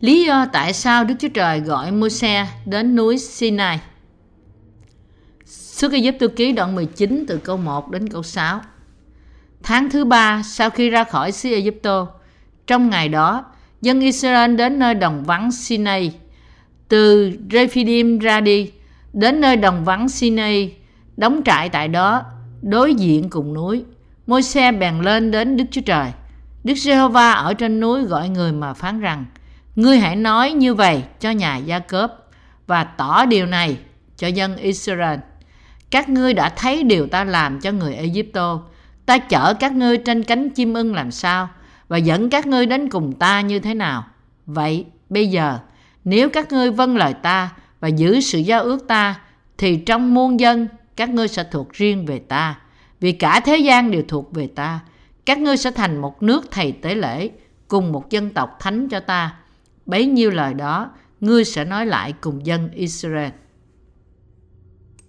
Lý do tại sao Đức Chúa Trời gọi Môi-se đến núi Sinai? Xuất Ai Cập ký đoạn 19 từ câu 1 đến câu 6. Tháng thứ ba sau khi ra khỏi xứ Ai Cập, trong ngày đó, dân Israel đến nơi đồng vắng Sinai, từ Rephidim ra đi, đến nơi đồng vắng Sinai, đóng trại tại đó, đối diện cùng núi. Môi-se bèn lên đến Đức Chúa Trời. Đức Giê-hô-va ở trên núi gọi người mà phán rằng, Ngươi hãy nói như vậy cho nhà Gia Cớp và tỏ điều này cho dân Israel. Các ngươi đã thấy điều ta làm cho người Egypto. Ta chở các ngươi trên cánh chim ưng làm sao và dẫn các ngươi đến cùng ta như thế nào. Vậy bây giờ, nếu các ngươi vâng lời ta và giữ sự giao ước ta, thì trong muôn dân, các ngươi sẽ thuộc riêng về ta vì cả thế gian đều thuộc về ta các ngươi sẽ thành một nước thầy tế lễ cùng một dân tộc thánh cho ta bấy nhiêu lời đó ngươi sẽ nói lại cùng dân Israel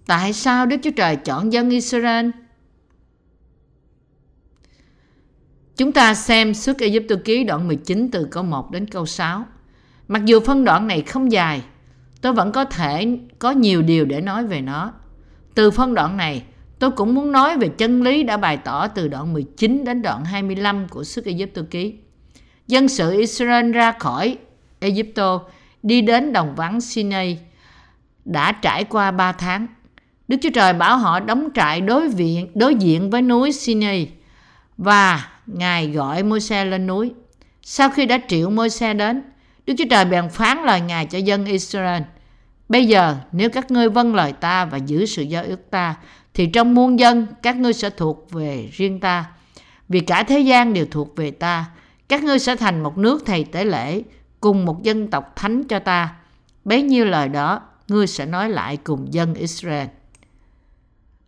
tại sao Đức Chúa Trời chọn dân Israel Chúng ta xem suốt Ai Cập ký đoạn 19 từ câu 1 đến câu 6. Mặc dù phân đoạn này không dài, tôi vẫn có thể có nhiều điều để nói về nó. Từ phân đoạn này, tôi cũng muốn nói về chân lý đã bày tỏ từ đoạn 19 đến đoạn 25 của sức Ai Cập ký. Dân sự Israel ra khỏi Egypto đi đến đồng vắng Sinai đã trải qua 3 tháng. Đức Chúa Trời bảo họ đóng trại đối diện đối diện với núi Sinai và Ngài gọi Môi-se lên núi. Sau khi đã triệu Môi-se đến, Đức Chúa Trời bèn phán lời Ngài cho dân Israel. Bây giờ, nếu các ngươi vâng lời ta và giữ sự giao ước ta, thì trong muôn dân các ngươi sẽ thuộc về riêng ta. Vì cả thế gian đều thuộc về ta. Các ngươi sẽ thành một nước thầy tế lễ, cùng một dân tộc thánh cho ta. Bấy nhiêu lời đó, ngươi sẽ nói lại cùng dân Israel.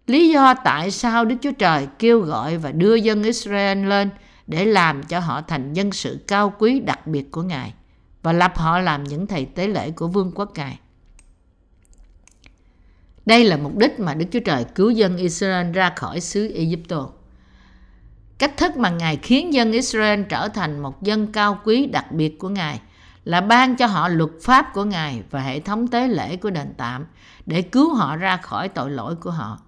Lý do tại sao Đức Chúa Trời kêu gọi và đưa dân Israel lên để làm cho họ thành dân sự cao quý đặc biệt của Ngài và lập họ làm những thầy tế lễ của vương quốc Ngài. Đây là mục đích mà Đức Chúa Trời cứu dân Israel ra khỏi xứ Egypto. Cách thức mà Ngài khiến dân Israel trở thành một dân cao quý đặc biệt của Ngài là ban cho họ luật pháp của Ngài và hệ thống tế lễ của đền tạm để cứu họ ra khỏi tội lỗi của họ.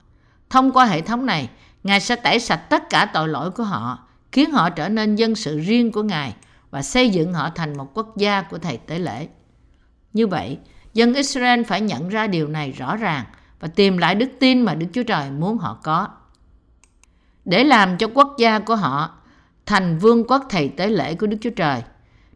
Thông qua hệ thống này, Ngài sẽ tẩy sạch tất cả tội lỗi của họ, khiến họ trở nên dân sự riêng của Ngài và xây dựng họ thành một quốc gia của thầy tế lễ. Như vậy, dân Israel phải nhận ra điều này rõ ràng và tìm lại đức tin mà Đức Chúa Trời muốn họ có. Để làm cho quốc gia của họ thành vương quốc thầy tế lễ của Đức Chúa Trời,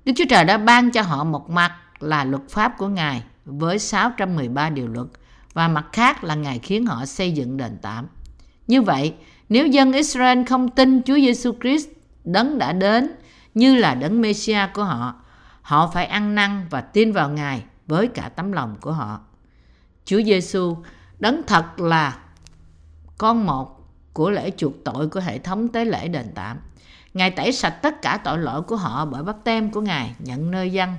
Đức Chúa Trời đã ban cho họ một mặt là luật pháp của Ngài với 613 điều luật và mặt khác là Ngài khiến họ xây dựng đền tạm. Như vậy, nếu dân Israel không tin Chúa Giêsu Christ đấng đã đến như là đấng Messiah của họ, họ phải ăn năn và tin vào Ngài với cả tấm lòng của họ. Chúa Giêsu đấng thật là con một của lễ chuộc tội của hệ thống tế lễ đền tạm. Ngài tẩy sạch tất cả tội lỗi của họ bởi bắp tem của Ngài nhận nơi dân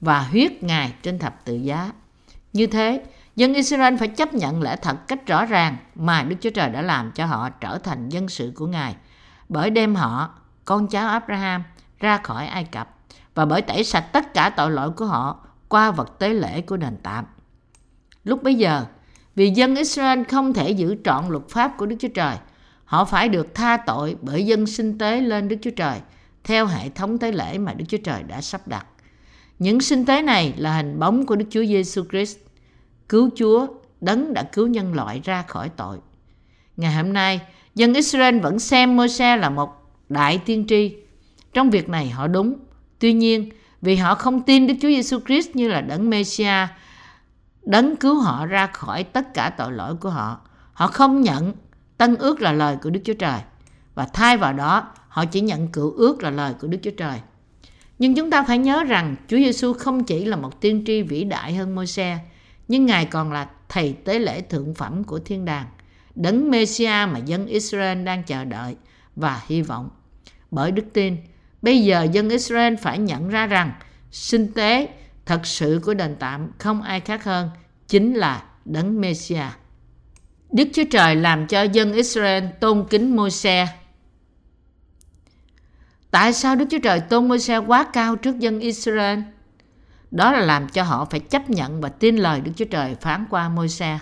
và huyết Ngài trên thập tự giá. Như thế, dân Israel phải chấp nhận lẽ thật cách rõ ràng mà Đức Chúa Trời đã làm cho họ trở thành dân sự của Ngài bởi đem họ, con cháu Abraham, ra khỏi Ai Cập và bởi tẩy sạch tất cả tội lỗi của họ qua vật tế lễ của đền tạm. Lúc bấy giờ, vì dân Israel không thể giữ trọn luật pháp của Đức Chúa Trời, họ phải được tha tội bởi dân sinh tế lên Đức Chúa Trời theo hệ thống tế lễ mà Đức Chúa Trời đã sắp đặt. Những sinh tế này là hình bóng của Đức Chúa Giêsu Christ, cứu Chúa đấng đã cứu nhân loại ra khỏi tội. Ngày hôm nay, dân Israel vẫn xem Môi-se là một đại tiên tri. Trong việc này họ đúng. Tuy nhiên, vì họ không tin Đức Chúa Giêsu Christ như là đấng Messiah đấng cứu họ ra khỏi tất cả tội lỗi của họ. Họ không nhận tân ước là lời của Đức Chúa Trời và thay vào đó họ chỉ nhận cựu ước là lời của Đức Chúa Trời. Nhưng chúng ta phải nhớ rằng Chúa Giêsu không chỉ là một tiên tri vĩ đại hơn Môi-se, nhưng Ngài còn là thầy tế lễ thượng phẩm của thiên đàng, đấng Messiah mà dân Israel đang chờ đợi và hy vọng. Bởi đức tin, bây giờ dân Israel phải nhận ra rằng sinh tế thật sự của đền tạm không ai khác hơn chính là đấng Messiah. Đức Chúa Trời làm cho dân Israel tôn kính Môi-se. Tại sao Đức Chúa Trời tôn Môi-se quá cao trước dân Israel? đó là làm cho họ phải chấp nhận và tin lời Đức Chúa Trời phán qua Môi-se.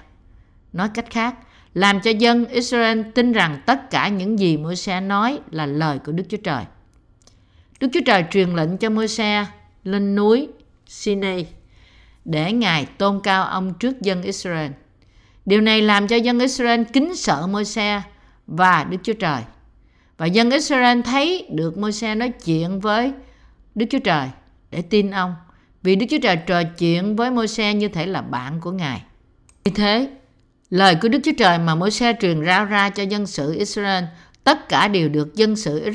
Nói cách khác, làm cho dân Israel tin rằng tất cả những gì Môi-se nói là lời của Đức Chúa Trời. Đức Chúa Trời truyền lệnh cho Môi-se lên núi Sinai để Ngài tôn cao ông trước dân Israel. Điều này làm cho dân Israel kính sợ môi xe và Đức Chúa Trời. Và dân Israel thấy được môi xe nói chuyện với Đức Chúa Trời để tin ông. Vì Đức Chúa Trời trò chuyện với môi xe như thể là bạn của Ngài. Như thế, lời của Đức Chúa Trời mà môi xe truyền rao ra cho dân sự Israel, tất cả đều được dân sự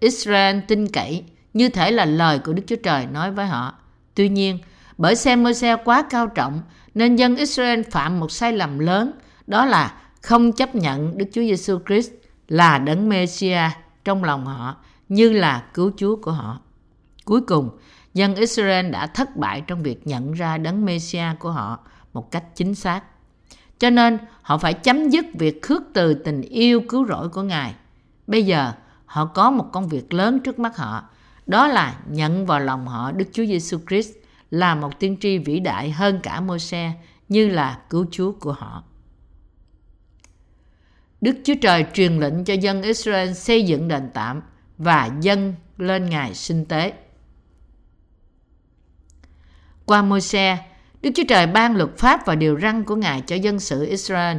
Israel tin cậy như thể là lời của Đức Chúa Trời nói với họ. Tuy nhiên, bởi xem môi xe quá cao trọng nên dân Israel phạm một sai lầm lớn, đó là không chấp nhận Đức Chúa Giêsu Christ là đấng Messiah trong lòng họ như là cứu Chúa của họ. Cuối cùng, dân Israel đã thất bại trong việc nhận ra đấng Messiah của họ một cách chính xác. Cho nên, họ phải chấm dứt việc khước từ tình yêu cứu rỗi của Ngài. Bây giờ, họ có một công việc lớn trước mắt họ, đó là nhận vào lòng họ Đức Chúa Giêsu Christ là một tiên tri vĩ đại hơn cả Môi-se như là cứu Chúa của họ. Đức Chúa Trời truyền lệnh cho dân Israel xây dựng đền tạm và dân lên ngày sinh tế. Qua Môi-se, Đức Chúa Trời ban luật pháp và điều răn của Ngài cho dân sự Israel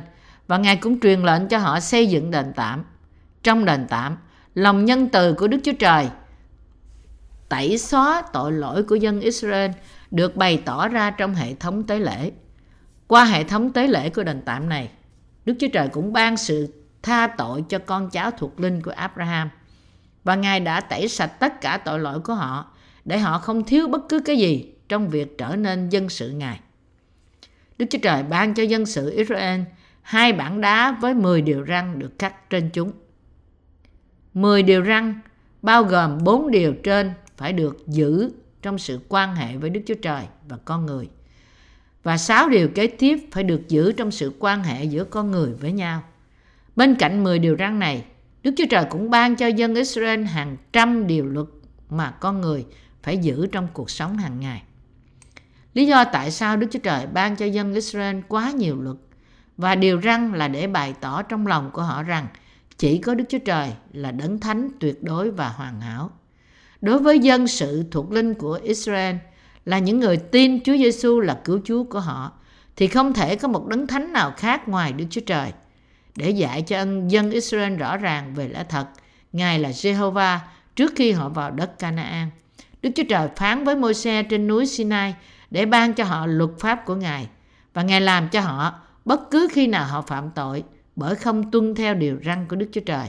và Ngài cũng truyền lệnh cho họ xây dựng đền tạm. Trong đền tạm, lòng nhân từ của Đức Chúa Trời tẩy xóa tội lỗi của dân Israel được bày tỏ ra trong hệ thống tế lễ. Qua hệ thống tế lễ của đền tạm này, Đức Chúa Trời cũng ban sự tha tội cho con cháu thuộc linh của Abraham. Và Ngài đã tẩy sạch tất cả tội lỗi của họ để họ không thiếu bất cứ cái gì trong việc trở nên dân sự Ngài. Đức Chúa Trời ban cho dân sự Israel hai bản đá với 10 điều răn được cắt trên chúng. 10 điều răn bao gồm 4 điều trên phải được giữ trong sự quan hệ với Đức Chúa Trời và con người. Và sáu điều kế tiếp phải được giữ trong sự quan hệ giữa con người với nhau. Bên cạnh 10 điều răn này, Đức Chúa Trời cũng ban cho dân Israel hàng trăm điều luật mà con người phải giữ trong cuộc sống hàng ngày. Lý do tại sao Đức Chúa Trời ban cho dân Israel quá nhiều luật và điều răn là để bày tỏ trong lòng của họ rằng chỉ có Đức Chúa Trời là đấng thánh tuyệt đối và hoàn hảo đối với dân sự thuộc linh của Israel là những người tin Chúa Giêsu là cứu Chúa của họ thì không thể có một đấng thánh nào khác ngoài Đức Chúa Trời. Để dạy cho dân Israel rõ ràng về lẽ thật, Ngài là Jehovah trước khi họ vào đất Canaan. Đức Chúa Trời phán với Môi-se trên núi Sinai để ban cho họ luật pháp của Ngài và Ngài làm cho họ bất cứ khi nào họ phạm tội bởi không tuân theo điều răn của Đức Chúa Trời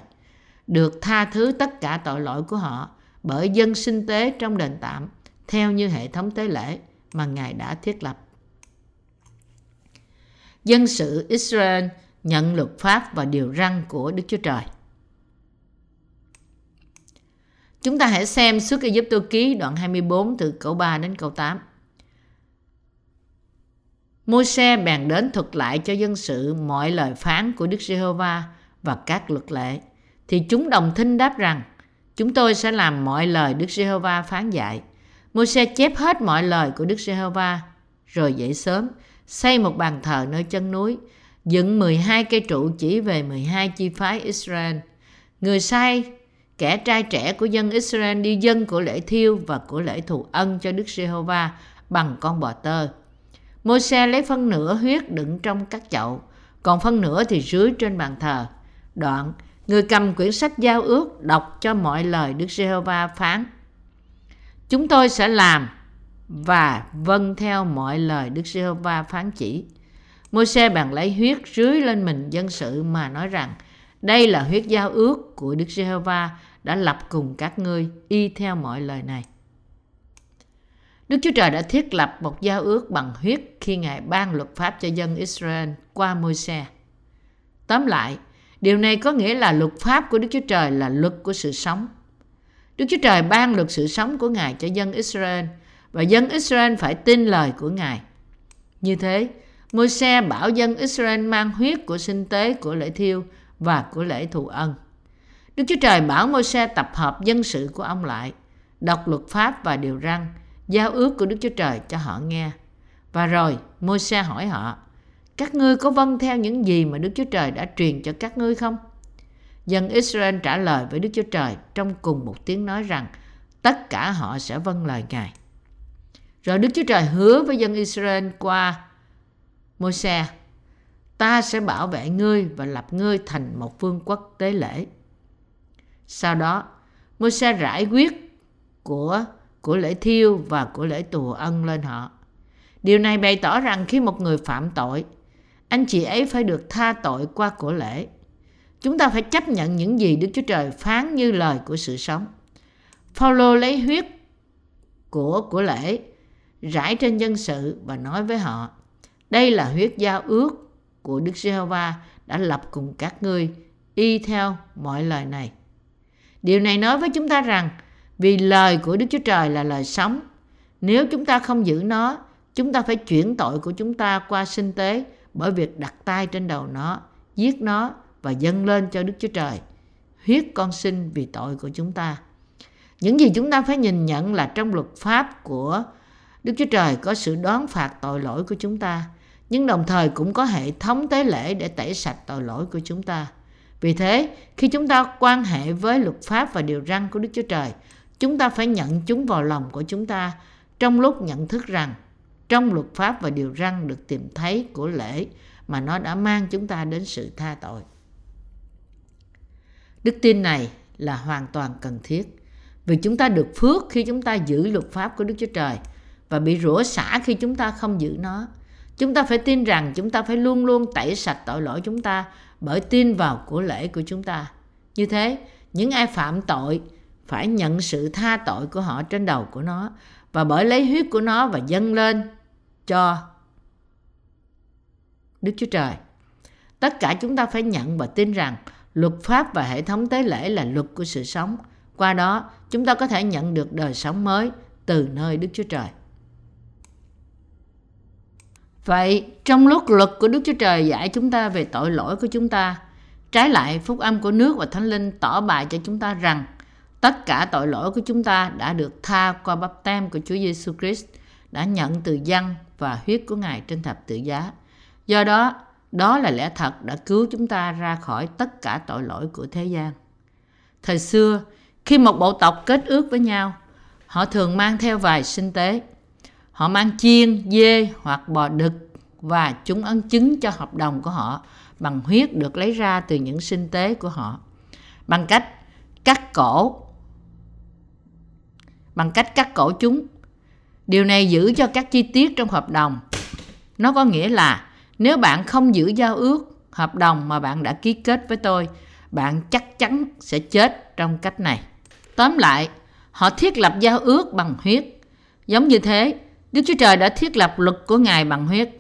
được tha thứ tất cả tội lỗi của họ bởi dân sinh tế trong đền tạm theo như hệ thống tế lễ mà Ngài đã thiết lập. Dân sự Israel nhận luật pháp và điều răn của Đức Chúa Trời. Chúng ta hãy xem suốt Ai Cập ký đoạn 24 từ câu 3 đến câu 8. Môi-se bèn đến thuật lại cho dân sự mọi lời phán của Đức Giê-hô-va và các luật lệ. Thì chúng đồng thinh đáp rằng, Chúng tôi sẽ làm mọi lời Đức Giê-hô-va phán dạy. Môi-se chép hết mọi lời của Đức Giê-hô-va, rồi dậy sớm, xây một bàn thờ nơi chân núi, dựng 12 cây trụ chỉ về 12 chi phái Israel. Người sai, kẻ trai trẻ của dân Israel đi dân của lễ thiêu và của lễ thù ân cho Đức Giê-hô-va bằng con bò tơ. Môi-se lấy phân nửa huyết đựng trong các chậu, còn phân nửa thì rưới trên bàn thờ. Đoạn, Người cầm quyển sách giao ước đọc cho mọi lời Đức Giê-hô-va phán. Chúng tôi sẽ làm và vâng theo mọi lời Đức Giê-hô-va phán chỉ. Môi-se bàn lấy huyết rưới lên mình dân sự mà nói rằng đây là huyết giao ước của Đức Giê-hô-va đã lập cùng các ngươi y theo mọi lời này. Đức Chúa Trời đã thiết lập một giao ước bằng huyết khi Ngài ban luật pháp cho dân Israel qua Môi-se. Tóm lại, Điều này có nghĩa là luật pháp của Đức Chúa Trời là luật của sự sống. Đức Chúa Trời ban luật sự sống của Ngài cho dân Israel và dân Israel phải tin lời của Ngài. Như thế, Môi-se bảo dân Israel mang huyết của sinh tế của lễ thiêu và của lễ thù ân. Đức Chúa Trời bảo Môi-se tập hợp dân sự của ông lại, đọc luật pháp và điều răn, giao ước của Đức Chúa Trời cho họ nghe. Và rồi, Môi-se hỏi họ, các ngươi có vâng theo những gì mà Đức Chúa Trời đã truyền cho các ngươi không? Dân Israel trả lời với Đức Chúa Trời trong cùng một tiếng nói rằng tất cả họ sẽ vâng lời Ngài. Rồi Đức Chúa Trời hứa với dân Israel qua Môi-se, ta sẽ bảo vệ ngươi và lập ngươi thành một vương quốc tế lễ. Sau đó, Môi-se rải quyết của của lễ thiêu và của lễ tù ân lên họ. Điều này bày tỏ rằng khi một người phạm tội, anh chị ấy phải được tha tội qua của lễ. Chúng ta phải chấp nhận những gì Đức Chúa Trời phán như lời của sự sống. Phaolô lấy huyết của của lễ rải trên dân sự và nói với họ đây là huyết giao ước của Đức Giê-hô-va đã lập cùng các ngươi y theo mọi lời này. Điều này nói với chúng ta rằng vì lời của Đức Chúa Trời là lời sống, nếu chúng ta không giữ nó, chúng ta phải chuyển tội của chúng ta qua sinh tế bởi việc đặt tay trên đầu nó, giết nó và dâng lên cho Đức Chúa Trời. Huyết con sinh vì tội của chúng ta. Những gì chúng ta phải nhìn nhận là trong luật pháp của Đức Chúa Trời có sự đoán phạt tội lỗi của chúng ta, nhưng đồng thời cũng có hệ thống tế lễ để tẩy sạch tội lỗi của chúng ta. Vì thế, khi chúng ta quan hệ với luật pháp và điều răn của Đức Chúa Trời, chúng ta phải nhận chúng vào lòng của chúng ta trong lúc nhận thức rằng trong luật pháp và điều răn được tìm thấy của lễ mà nó đã mang chúng ta đến sự tha tội. Đức tin này là hoàn toàn cần thiết vì chúng ta được phước khi chúng ta giữ luật pháp của Đức Chúa Trời và bị rủa xả khi chúng ta không giữ nó. Chúng ta phải tin rằng chúng ta phải luôn luôn tẩy sạch tội lỗi chúng ta bởi tin vào của lễ của chúng ta. Như thế, những ai phạm tội phải nhận sự tha tội của họ trên đầu của nó và bởi lấy huyết của nó và dâng lên cho Đức Chúa Trời. Tất cả chúng ta phải nhận và tin rằng luật pháp và hệ thống tế lễ là luật của sự sống. Qua đó, chúng ta có thể nhận được đời sống mới từ nơi Đức Chúa Trời. Vậy, trong lúc luật của Đức Chúa Trời dạy chúng ta về tội lỗi của chúng ta, trái lại phúc âm của nước và thánh linh tỏ bài cho chúng ta rằng tất cả tội lỗi của chúng ta đã được tha qua bắp tem của Chúa Giêsu Christ đã nhận từ dân và huyết của Ngài trên thập tự giá. Do đó, đó là lẽ thật đã cứu chúng ta ra khỏi tất cả tội lỗi của thế gian. Thời xưa, khi một bộ tộc kết ước với nhau, họ thường mang theo vài sinh tế. Họ mang chiên, dê hoặc bò đực và chúng ấn chứng cho hợp đồng của họ bằng huyết được lấy ra từ những sinh tế của họ. Bằng cách cắt cổ bằng cách cắt cổ chúng. Điều này giữ cho các chi tiết trong hợp đồng. Nó có nghĩa là nếu bạn không giữ giao ước, hợp đồng mà bạn đã ký kết với tôi, bạn chắc chắn sẽ chết trong cách này. Tóm lại, họ thiết lập giao ước bằng huyết. Giống như thế, Đức Chúa Trời đã thiết lập luật của Ngài bằng huyết.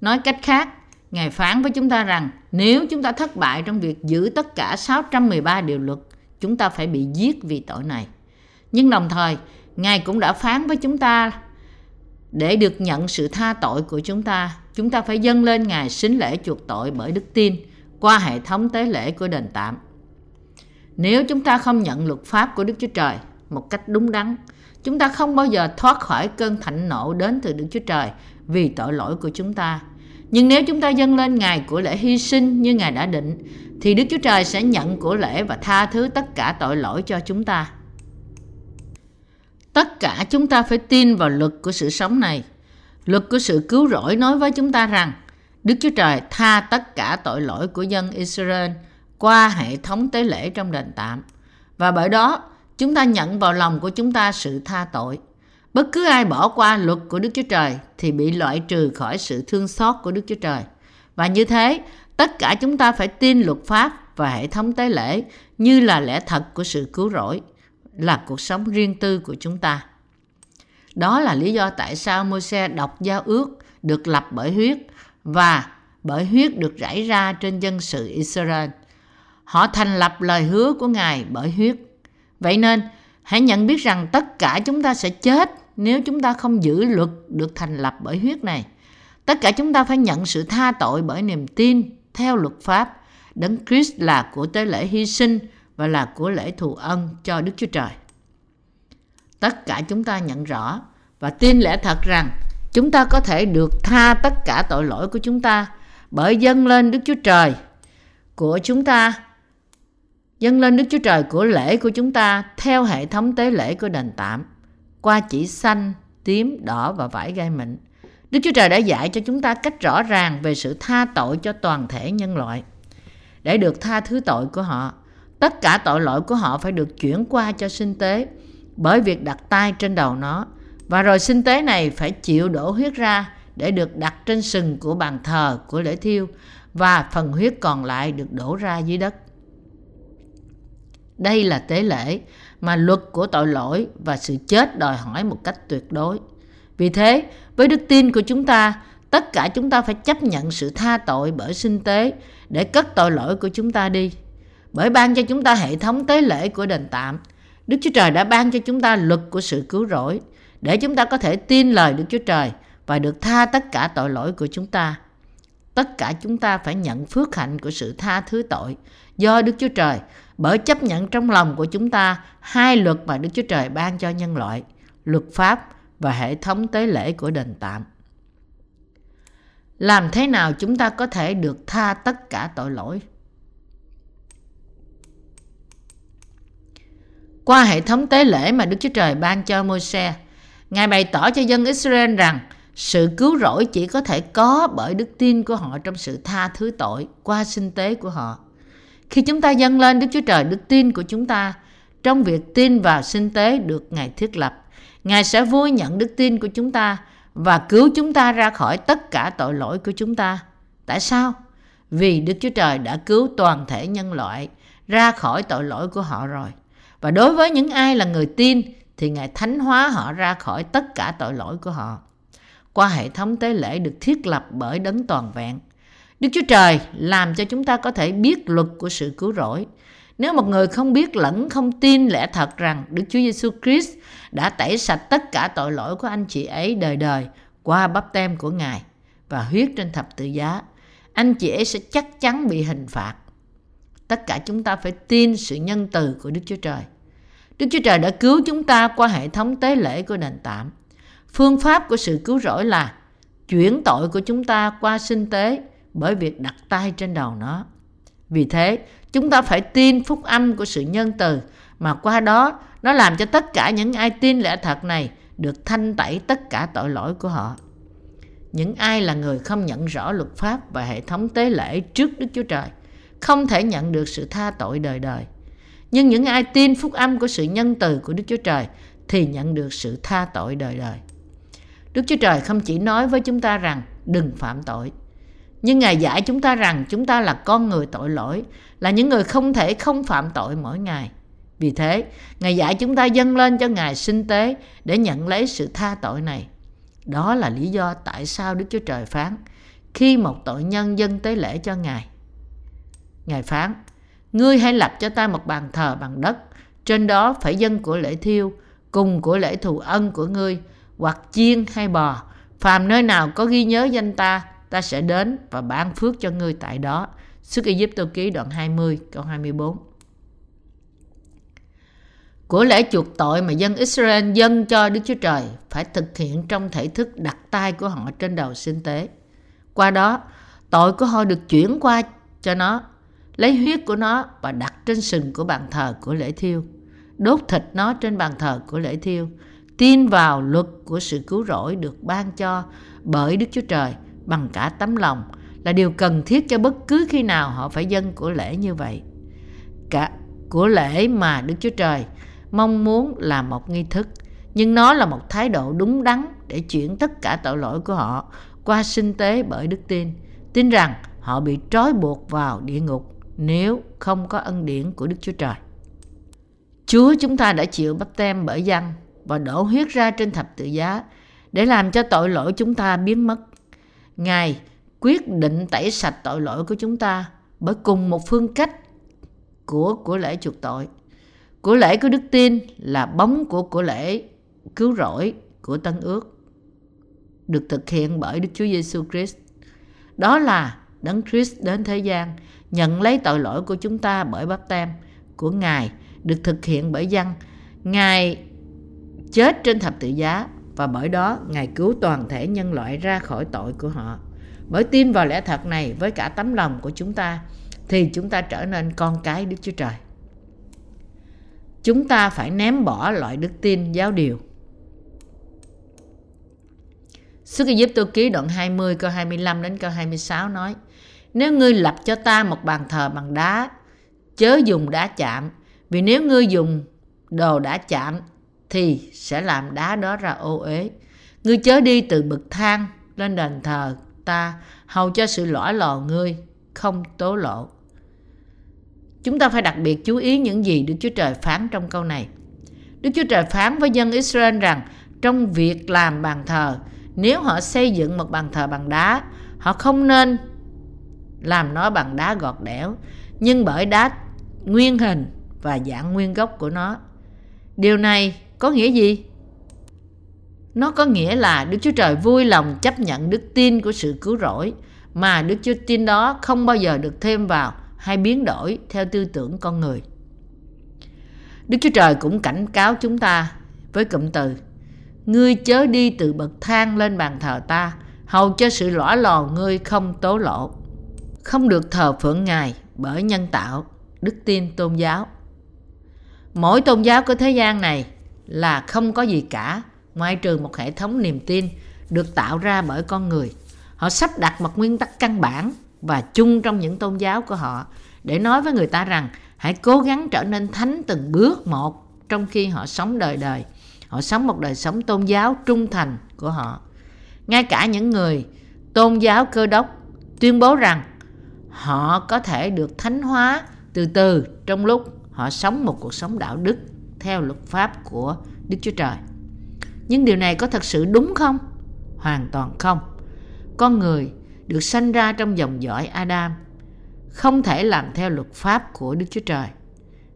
Nói cách khác, Ngài phán với chúng ta rằng nếu chúng ta thất bại trong việc giữ tất cả 613 điều luật, chúng ta phải bị giết vì tội này. Nhưng đồng thời, Ngài cũng đã phán với chúng ta để được nhận sự tha tội của chúng ta, chúng ta phải dâng lên Ngài xính lễ chuộc tội bởi đức tin qua hệ thống tế lễ của đền tạm. Nếu chúng ta không nhận luật pháp của Đức Chúa Trời một cách đúng đắn, chúng ta không bao giờ thoát khỏi cơn thạnh nộ đến từ Đức Chúa Trời vì tội lỗi của chúng ta. Nhưng nếu chúng ta dâng lên Ngài của lễ hy sinh như Ngài đã định, thì Đức Chúa Trời sẽ nhận của lễ và tha thứ tất cả tội lỗi cho chúng ta. Tất cả chúng ta phải tin vào luật của sự sống này. Luật của sự cứu rỗi nói với chúng ta rằng Đức Chúa Trời tha tất cả tội lỗi của dân Israel qua hệ thống tế lễ trong đền tạm. Và bởi đó, chúng ta nhận vào lòng của chúng ta sự tha tội. Bất cứ ai bỏ qua luật của Đức Chúa Trời thì bị loại trừ khỏi sự thương xót của Đức Chúa Trời. Và như thế, tất cả chúng ta phải tin luật pháp và hệ thống tế lễ như là lẽ thật của sự cứu rỗi là cuộc sống riêng tư của chúng ta. Đó là lý do tại sao Môi-se đọc giao ước được lập bởi huyết và bởi huyết được rải ra trên dân sự Israel. Họ thành lập lời hứa của Ngài bởi huyết. Vậy nên, hãy nhận biết rằng tất cả chúng ta sẽ chết nếu chúng ta không giữ luật được thành lập bởi huyết này. Tất cả chúng ta phải nhận sự tha tội bởi niềm tin theo luật pháp. Đấng Christ là của tế lễ hy sinh và là của lễ thù ân cho Đức Chúa Trời. Tất cả chúng ta nhận rõ và tin lẽ thật rằng chúng ta có thể được tha tất cả tội lỗi của chúng ta bởi dâng lên Đức Chúa Trời của chúng ta dâng lên Đức Chúa Trời của lễ của chúng ta theo hệ thống tế lễ của đền tạm qua chỉ xanh, tím, đỏ và vải gai mịn. Đức Chúa Trời đã dạy cho chúng ta cách rõ ràng về sự tha tội cho toàn thể nhân loại. Để được tha thứ tội của họ, tất cả tội lỗi của họ phải được chuyển qua cho sinh tế bởi việc đặt tay trên đầu nó và rồi sinh tế này phải chịu đổ huyết ra để được đặt trên sừng của bàn thờ của lễ thiêu và phần huyết còn lại được đổ ra dưới đất. Đây là tế lễ mà luật của tội lỗi và sự chết đòi hỏi một cách tuyệt đối. Vì thế, với đức tin của chúng ta, tất cả chúng ta phải chấp nhận sự tha tội bởi sinh tế để cất tội lỗi của chúng ta đi. Bởi ban cho chúng ta hệ thống tế lễ của đền tạm, Đức Chúa Trời đã ban cho chúng ta luật của sự cứu rỗi để chúng ta có thể tin lời Đức Chúa Trời và được tha tất cả tội lỗi của chúng ta. Tất cả chúng ta phải nhận phước hạnh của sự tha thứ tội do Đức Chúa Trời bởi chấp nhận trong lòng của chúng ta hai luật mà Đức Chúa Trời ban cho nhân loại, luật pháp và hệ thống tế lễ của đền tạm. Làm thế nào chúng ta có thể được tha tất cả tội lỗi? Qua hệ thống tế lễ mà Đức Chúa Trời ban cho Môi-se, Ngài bày tỏ cho dân Israel rằng sự cứu rỗi chỉ có thể có bởi đức tin của họ trong sự tha thứ tội qua sinh tế của họ. Khi chúng ta dâng lên Đức Chúa Trời đức tin của chúng ta, trong việc tin vào sinh tế được Ngài thiết lập, Ngài sẽ vui nhận đức tin của chúng ta và cứu chúng ta ra khỏi tất cả tội lỗi của chúng ta. Tại sao? Vì Đức Chúa Trời đã cứu toàn thể nhân loại ra khỏi tội lỗi của họ rồi. Và đối với những ai là người tin thì Ngài thánh hóa họ ra khỏi tất cả tội lỗi của họ. Qua hệ thống tế lễ được thiết lập bởi đấng toàn vẹn, Đức Chúa Trời làm cho chúng ta có thể biết luật của sự cứu rỗi. Nếu một người không biết lẫn không tin lẽ thật rằng Đức Chúa Giêsu Christ đã tẩy sạch tất cả tội lỗi của anh chị ấy đời đời qua bắp tem của Ngài và huyết trên thập tự giá, anh chị ấy sẽ chắc chắn bị hình phạt. Tất cả chúng ta phải tin sự nhân từ của Đức Chúa Trời. Đức Chúa Trời đã cứu chúng ta qua hệ thống tế lễ của đền tạm. Phương pháp của sự cứu rỗi là chuyển tội của chúng ta qua sinh tế bởi việc đặt tay trên đầu nó. Vì thế, chúng ta phải tin phúc âm của sự nhân từ mà qua đó nó làm cho tất cả những ai tin lẽ thật này được thanh tẩy tất cả tội lỗi của họ. Những ai là người không nhận rõ luật pháp và hệ thống tế lễ trước Đức Chúa Trời không thể nhận được sự tha tội đời đời. Nhưng những ai tin phúc âm của sự nhân từ của Đức Chúa Trời thì nhận được sự tha tội đời đời. Đức Chúa Trời không chỉ nói với chúng ta rằng đừng phạm tội, nhưng Ngài dạy chúng ta rằng chúng ta là con người tội lỗi, là những người không thể không phạm tội mỗi ngày. Vì thế, Ngài dạy chúng ta dâng lên cho Ngài sinh tế để nhận lấy sự tha tội này. Đó là lý do tại sao Đức Chúa Trời phán khi một tội nhân dâng tế lễ cho Ngài. Ngài phán, ngươi hãy lập cho ta một bàn thờ bằng đất, trên đó phải dân của lễ thiêu, cùng của lễ thù ân của ngươi, hoặc chiên hay bò, phàm nơi nào có ghi nhớ danh ta, ta sẽ đến và ban phước cho ngươi tại đó. Sức Ai Cập ký đoạn 20 câu 24 Của lễ chuộc tội mà dân Israel dâng cho Đức Chúa Trời phải thực hiện trong thể thức đặt tay của họ trên đầu sinh tế. Qua đó, tội của họ được chuyển qua cho nó, lấy huyết của nó và đặt trên sừng của bàn thờ của lễ thiêu, đốt thịt nó trên bàn thờ của lễ thiêu, tin vào luật của sự cứu rỗi được ban cho bởi Đức Chúa Trời bằng cả tấm lòng là điều cần thiết cho bất cứ khi nào họ phải dâng của lễ như vậy. Cả của lễ mà Đức Chúa Trời mong muốn là một nghi thức, nhưng nó là một thái độ đúng đắn để chuyển tất cả tội lỗi của họ qua sinh tế bởi đức tin, tin rằng họ bị trói buộc vào địa ngục nếu không có ân điển của Đức Chúa Trời. Chúa chúng ta đã chịu bắp tem bởi dân và đổ huyết ra trên thập tự giá để làm cho tội lỗi chúng ta biến mất. Ngài quyết định tẩy sạch tội lỗi của chúng ta bởi cùng một phương cách của của lễ chuộc tội. Của lễ của đức tin là bóng của của lễ cứu rỗi của Tân ước được thực hiện bởi Đức Chúa Giêsu Christ. Đó là Đấng Christ đến thế gian, nhận lấy tội lỗi của chúng ta bởi bắp tem của Ngài, được thực hiện bởi dân. Ngài chết trên thập tự giá và bởi đó Ngài cứu toàn thể nhân loại ra khỏi tội của họ. Bởi tin vào lẽ thật này với cả tấm lòng của chúng ta, thì chúng ta trở nên con cái Đức Chúa Trời. Chúng ta phải ném bỏ loại đức tin giáo điều. Sức Ai Cập ký đoạn 20 câu 25 đến câu 26 nói nếu ngươi lập cho ta một bàn thờ bằng đá chớ dùng đá chạm vì nếu ngươi dùng đồ đã chạm thì sẽ làm đá đó ra ô uế. Ngươi chớ đi từ bậc thang lên đền thờ ta hầu cho sự lõi lò ngươi không tố lộ. Chúng ta phải đặc biệt chú ý những gì Đức Chúa Trời phán trong câu này. Đức Chúa Trời phán với dân Israel rằng trong việc làm bàn thờ, nếu họ xây dựng một bàn thờ bằng đá, họ không nên làm nó bằng đá gọt đẽo, nhưng bởi đá nguyên hình và dạng nguyên gốc của nó. Điều này có nghĩa gì? Nó có nghĩa là Đức Chúa Trời vui lòng chấp nhận đức tin của sự cứu rỗi mà đức chúa tin đó không bao giờ được thêm vào hay biến đổi theo tư tưởng con người. Đức Chúa Trời cũng cảnh cáo chúng ta với cụm từ Ngươi chớ đi từ bậc thang lên bàn thờ ta, hầu cho sự lõa lò ngươi không tố lộ. Không được thờ phượng Ngài bởi nhân tạo, đức tin tôn giáo. Mỗi tôn giáo của thế gian này là không có gì cả ngoại trừ một hệ thống niềm tin được tạo ra bởi con người. Họ sắp đặt một nguyên tắc căn bản và chung trong những tôn giáo của họ để nói với người ta rằng hãy cố gắng trở nên thánh từng bước một trong khi họ sống đời đời. Họ sống một đời sống tôn giáo trung thành của họ. Ngay cả những người tôn giáo cơ đốc tuyên bố rằng họ có thể được thánh hóa từ từ trong lúc họ sống một cuộc sống đạo đức theo luật pháp của Đức Chúa Trời. Nhưng điều này có thật sự đúng không? Hoàn toàn không. Con người được sanh ra trong dòng dõi Adam không thể làm theo luật pháp của Đức Chúa Trời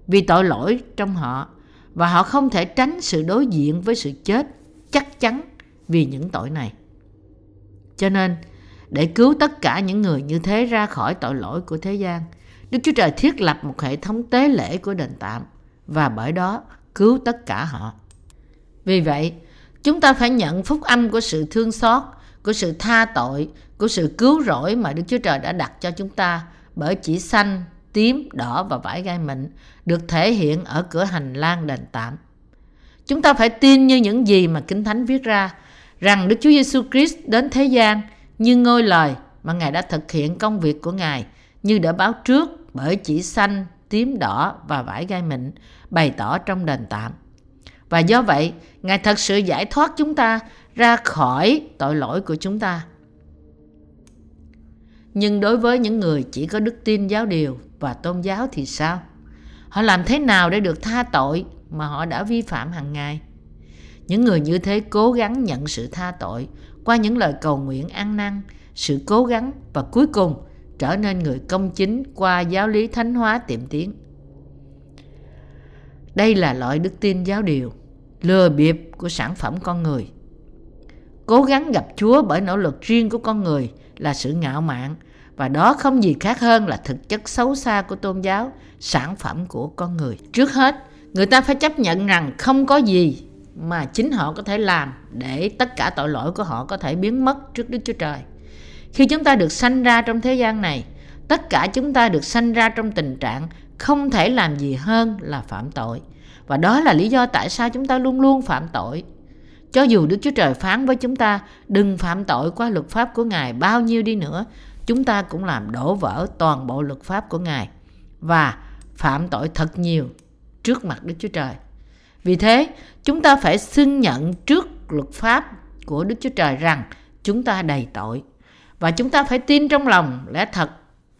vì tội lỗi trong họ và họ không thể tránh sự đối diện với sự chết chắc chắn vì những tội này. Cho nên, để cứu tất cả những người như thế ra khỏi tội lỗi của thế gian, Đức Chúa Trời thiết lập một hệ thống tế lễ của đền tạm và bởi đó cứu tất cả họ. Vì vậy, chúng ta phải nhận phúc âm của sự thương xót, của sự tha tội, của sự cứu rỗi mà Đức Chúa Trời đã đặt cho chúng ta bởi chỉ xanh, tím, đỏ và vải gai mịn được thể hiện ở cửa hành lang đền tạm. Chúng ta phải tin như những gì mà Kinh Thánh viết ra rằng Đức Chúa Giêsu Christ đến thế gian như ngôi lời mà Ngài đã thực hiện công việc của Ngài như đã báo trước bởi chỉ xanh, tím đỏ và vải gai mịn bày tỏ trong đền tạm. Và do vậy, Ngài thật sự giải thoát chúng ta ra khỏi tội lỗi của chúng ta. Nhưng đối với những người chỉ có đức tin giáo điều và tôn giáo thì sao? Họ làm thế nào để được tha tội mà họ đã vi phạm hàng ngày? Những người như thế cố gắng nhận sự tha tội qua những lời cầu nguyện ăn năn, sự cố gắng và cuối cùng trở nên người công chính qua giáo lý thánh hóa tiệm tiến. Đây là loại đức tin giáo điều, lừa bịp của sản phẩm con người. Cố gắng gặp Chúa bởi nỗ lực riêng của con người là sự ngạo mạn và đó không gì khác hơn là thực chất xấu xa của tôn giáo, sản phẩm của con người. Trước hết, người ta phải chấp nhận rằng không có gì mà chính họ có thể làm để tất cả tội lỗi của họ có thể biến mất trước Đức Chúa Trời. Khi chúng ta được sanh ra trong thế gian này, tất cả chúng ta được sanh ra trong tình trạng không thể làm gì hơn là phạm tội. Và đó là lý do tại sao chúng ta luôn luôn phạm tội. Cho dù Đức Chúa Trời phán với chúng ta đừng phạm tội qua luật pháp của Ngài bao nhiêu đi nữa, chúng ta cũng làm đổ vỡ toàn bộ luật pháp của Ngài và phạm tội thật nhiều trước mặt Đức Chúa Trời. Vì thế, chúng ta phải xưng nhận trước luật pháp của Đức Chúa Trời rằng chúng ta đầy tội. Và chúng ta phải tin trong lòng lẽ thật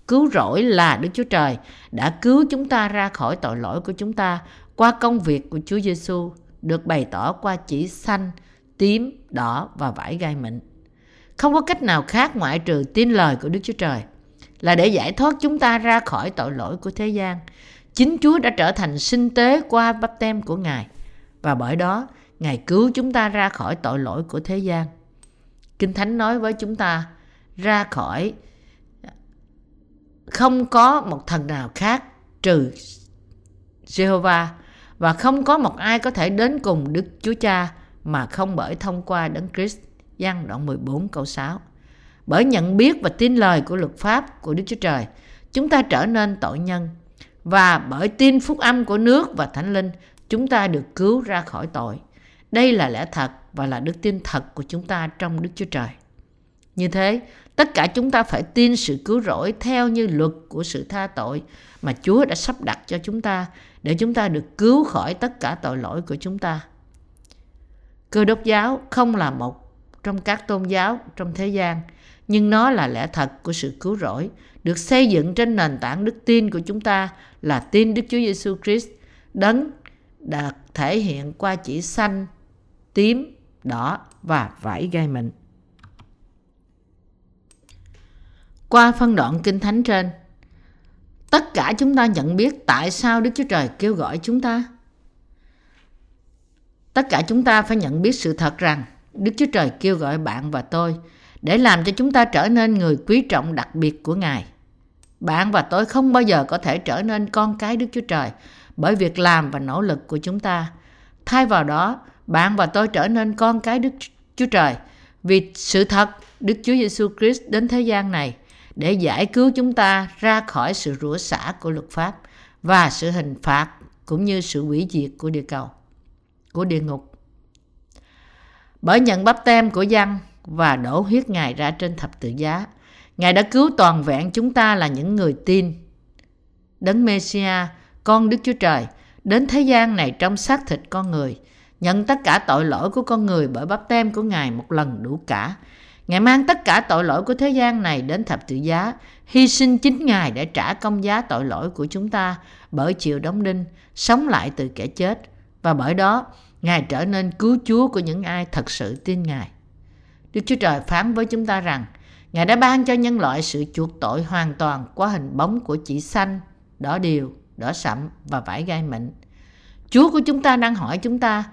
cứu rỗi là Đức Chúa Trời đã cứu chúng ta ra khỏi tội lỗi của chúng ta qua công việc của Chúa Giêsu được bày tỏ qua chỉ xanh, tím, đỏ và vải gai mịn. Không có cách nào khác ngoại trừ tin lời của Đức Chúa Trời là để giải thoát chúng ta ra khỏi tội lỗi của thế gian. Chính Chúa đã trở thành sinh tế qua bắp tem của Ngài và bởi đó Ngài cứu chúng ta ra khỏi tội lỗi của thế gian. Kinh Thánh nói với chúng ta ra khỏi không có một thần nào khác trừ Jehovah và không có một ai có thể đến cùng Đức Chúa Cha mà không bởi thông qua đấng Christ. Giăng đoạn 14 câu 6. Bởi nhận biết và tin lời của luật pháp của Đức Chúa Trời, chúng ta trở nên tội nhân. Và bởi tin phúc âm của nước và thánh linh, chúng ta được cứu ra khỏi tội. Đây là lẽ thật và là đức tin thật của chúng ta trong Đức Chúa Trời. Như thế, tất cả chúng ta phải tin sự cứu rỗi theo như luật của sự tha tội mà Chúa đã sắp đặt cho chúng ta để chúng ta được cứu khỏi tất cả tội lỗi của chúng ta. Cơ đốc giáo không là một trong các tôn giáo trong thế gian, nhưng nó là lẽ thật của sự cứu rỗi, được xây dựng trên nền tảng đức tin của chúng ta là tin Đức Chúa Giêsu Christ, đấng được thể hiện qua chỉ xanh, tím, đỏ và vải gai mịn. Qua phân đoạn kinh thánh trên, tất cả chúng ta nhận biết tại sao Đức Chúa Trời kêu gọi chúng ta. Tất cả chúng ta phải nhận biết sự thật rằng Đức Chúa Trời kêu gọi bạn và tôi để làm cho chúng ta trở nên người quý trọng đặc biệt của Ngài. Bạn và tôi không bao giờ có thể trở nên con cái Đức Chúa Trời bởi việc làm và nỗ lực của chúng ta. Thay vào đó, bạn và tôi trở nên con cái Đức Chúa Trời vì sự thật Đức Chúa Giêsu Christ đến thế gian này để giải cứu chúng ta ra khỏi sự rủa xả của luật pháp và sự hình phạt cũng như sự hủy diệt của địa cầu, của địa ngục. Bởi nhận bắp tem của dân và đổ huyết Ngài ra trên thập tự giá, Ngài đã cứu toàn vẹn chúng ta là những người tin. Đấng Messia, con Đức Chúa Trời, đến thế gian này trong xác thịt con người, nhận tất cả tội lỗi của con người bởi bắp tem của Ngài một lần đủ cả, Ngài mang tất cả tội lỗi của thế gian này đến thập tự giá, hy sinh chính Ngài để trả công giá tội lỗi của chúng ta bởi chịu đóng đinh, sống lại từ kẻ chết. Và bởi đó, Ngài trở nên cứu Chúa của những ai thật sự tin Ngài. Đức Chúa Trời phán với chúng ta rằng, Ngài đã ban cho nhân loại sự chuộc tội hoàn toàn qua hình bóng của chỉ xanh, đỏ điều, đỏ sậm và vải gai mịn. Chúa của chúng ta đang hỏi chúng ta,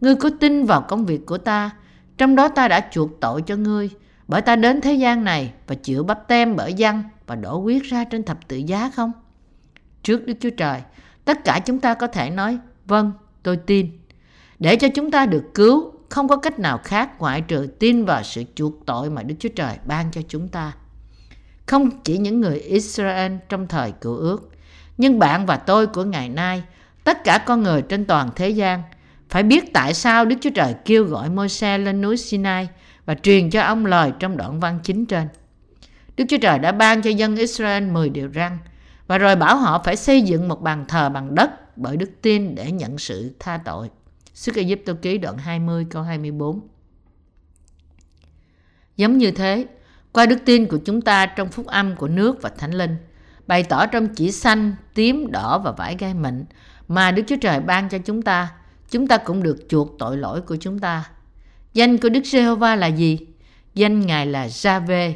Ngươi có tin vào công việc của ta, trong đó ta đã chuộc tội cho ngươi, bởi ta đến thế gian này và chịu bắp tem bởi dân và đổ huyết ra trên thập tự giá không? Trước Đức Chúa Trời, tất cả chúng ta có thể nói, vâng, tôi tin. Để cho chúng ta được cứu, không có cách nào khác ngoại trừ tin vào sự chuộc tội mà Đức Chúa Trời ban cho chúng ta. Không chỉ những người Israel trong thời cựu ước, nhưng bạn và tôi của ngày nay, tất cả con người trên toàn thế gian – phải biết tại sao Đức Chúa Trời kêu gọi Môi-se lên núi Sinai và truyền cho ông lời trong đoạn văn chính trên. Đức Chúa Trời đã ban cho dân Israel 10 điều răn và rồi bảo họ phải xây dựng một bàn thờ bằng đất bởi đức tin để nhận sự tha tội. Sức Ai Cập ký đoạn 20 câu 24. Giống như thế, qua đức tin của chúng ta trong phúc âm của nước và thánh linh, bày tỏ trong chỉ xanh, tím, đỏ và vải gai mịn mà Đức Chúa Trời ban cho chúng ta – chúng ta cũng được chuộc tội lỗi của chúng ta. Danh của Đức Giê-hô-va là gì? Danh Ngài là Gia-vê,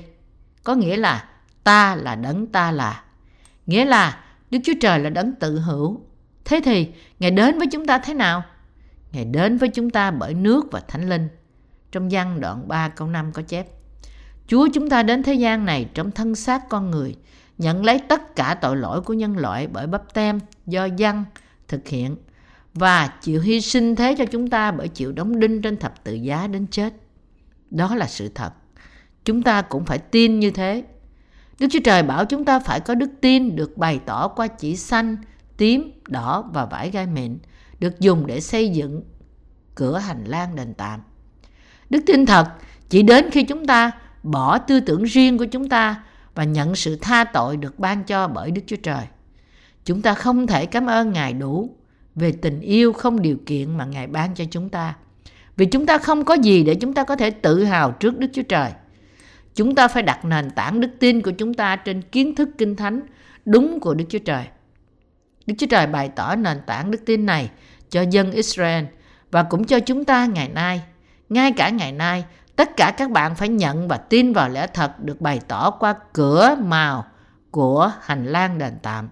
có nghĩa là ta là đấng ta là. Nghĩa là Đức Chúa Trời là đấng tự hữu. Thế thì Ngài đến với chúng ta thế nào? Ngài đến với chúng ta bởi nước và thánh linh. Trong văn đoạn 3 câu 5 có chép. Chúa chúng ta đến thế gian này trong thân xác con người, nhận lấy tất cả tội lỗi của nhân loại bởi bắp tem do dân thực hiện và chịu hy sinh thế cho chúng ta bởi chịu đóng đinh trên thập tự giá đến chết. Đó là sự thật. Chúng ta cũng phải tin như thế. Đức Chúa Trời bảo chúng ta phải có đức tin được bày tỏ qua chỉ xanh, tím, đỏ và vải gai mịn, được dùng để xây dựng cửa hành lang đền tạm. Đức tin thật chỉ đến khi chúng ta bỏ tư tưởng riêng của chúng ta và nhận sự tha tội được ban cho bởi Đức Chúa Trời. Chúng ta không thể cảm ơn Ngài đủ về tình yêu không điều kiện mà Ngài ban cho chúng ta. Vì chúng ta không có gì để chúng ta có thể tự hào trước Đức Chúa Trời. Chúng ta phải đặt nền tảng đức tin của chúng ta trên kiến thức kinh thánh đúng của Đức Chúa Trời. Đức Chúa Trời bày tỏ nền tảng đức tin này cho dân Israel và cũng cho chúng ta ngày nay. Ngay cả ngày nay, tất cả các bạn phải nhận và tin vào lẽ thật được bày tỏ qua cửa màu của hành lang đền tạm.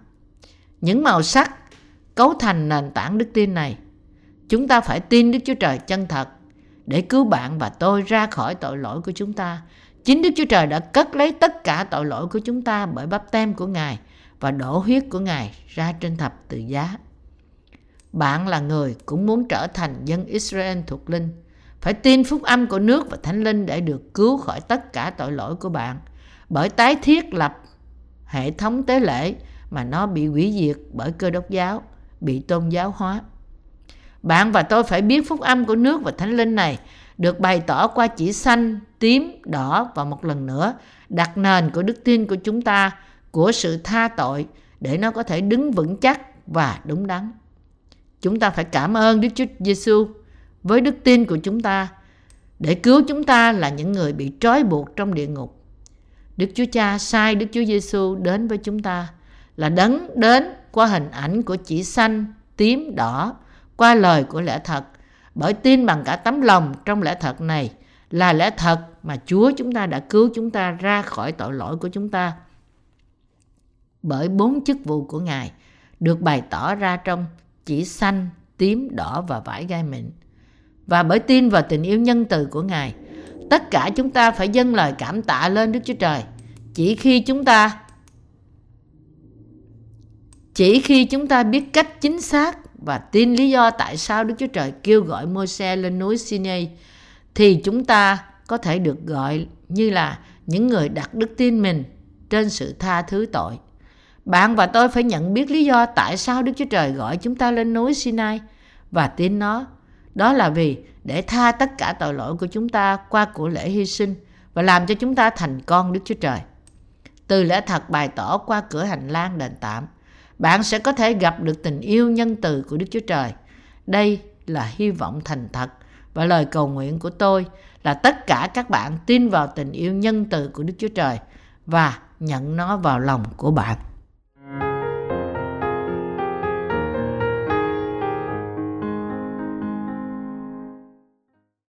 Những màu sắc cấu thành nền tảng đức tin này. Chúng ta phải tin Đức Chúa Trời chân thật để cứu bạn và tôi ra khỏi tội lỗi của chúng ta. Chính Đức Chúa Trời đã cất lấy tất cả tội lỗi của chúng ta bởi bắp tem của Ngài và đổ huyết của Ngài ra trên thập tự giá. Bạn là người cũng muốn trở thành dân Israel thuộc linh phải tin phúc âm của nước và thánh linh để được cứu khỏi tất cả tội lỗi của bạn bởi tái thiết lập hệ thống tế lễ mà nó bị hủy diệt bởi cơ đốc giáo bị tôn giáo hóa bạn và tôi phải biết phúc âm của nước và thánh linh này được bày tỏ qua chỉ xanh, tím, đỏ và một lần nữa đặt nền của đức tin của chúng ta của sự tha tội để nó có thể đứng vững chắc và đúng đắn. Chúng ta phải cảm ơn Đức Chúa Giêsu với đức tin của chúng ta để cứu chúng ta là những người bị trói buộc trong địa ngục. Đức Chúa Cha sai Đức Chúa Giêsu đến với chúng ta là đấng đến qua hình ảnh của chỉ xanh, tím, đỏ, qua lời của lẽ thật, bởi tin bằng cả tấm lòng trong lẽ thật này là lẽ thật mà Chúa chúng ta đã cứu chúng ta ra khỏi tội lỗi của chúng ta. Bởi bốn chức vụ của Ngài được bày tỏ ra trong chỉ xanh, tím, đỏ và vải gai mịn. Và bởi tin vào tình yêu nhân từ của Ngài, tất cả chúng ta phải dâng lời cảm tạ lên Đức Chúa Trời. Chỉ khi chúng ta chỉ khi chúng ta biết cách chính xác và tin lý do tại sao Đức Chúa Trời kêu gọi Môi-se lên núi Sinai thì chúng ta có thể được gọi như là những người đặt đức tin mình trên sự tha thứ tội. Bạn và tôi phải nhận biết lý do tại sao Đức Chúa Trời gọi chúng ta lên núi Sinai và tin nó. Đó là vì để tha tất cả tội lỗi của chúng ta qua của lễ hy sinh và làm cho chúng ta thành con Đức Chúa Trời. Từ lẽ thật bày tỏ qua cửa hành lang đền tạm, bạn sẽ có thể gặp được tình yêu nhân từ của Đức Chúa Trời. Đây là hy vọng thành thật và lời cầu nguyện của tôi là tất cả các bạn tin vào tình yêu nhân từ của Đức Chúa Trời và nhận nó vào lòng của bạn.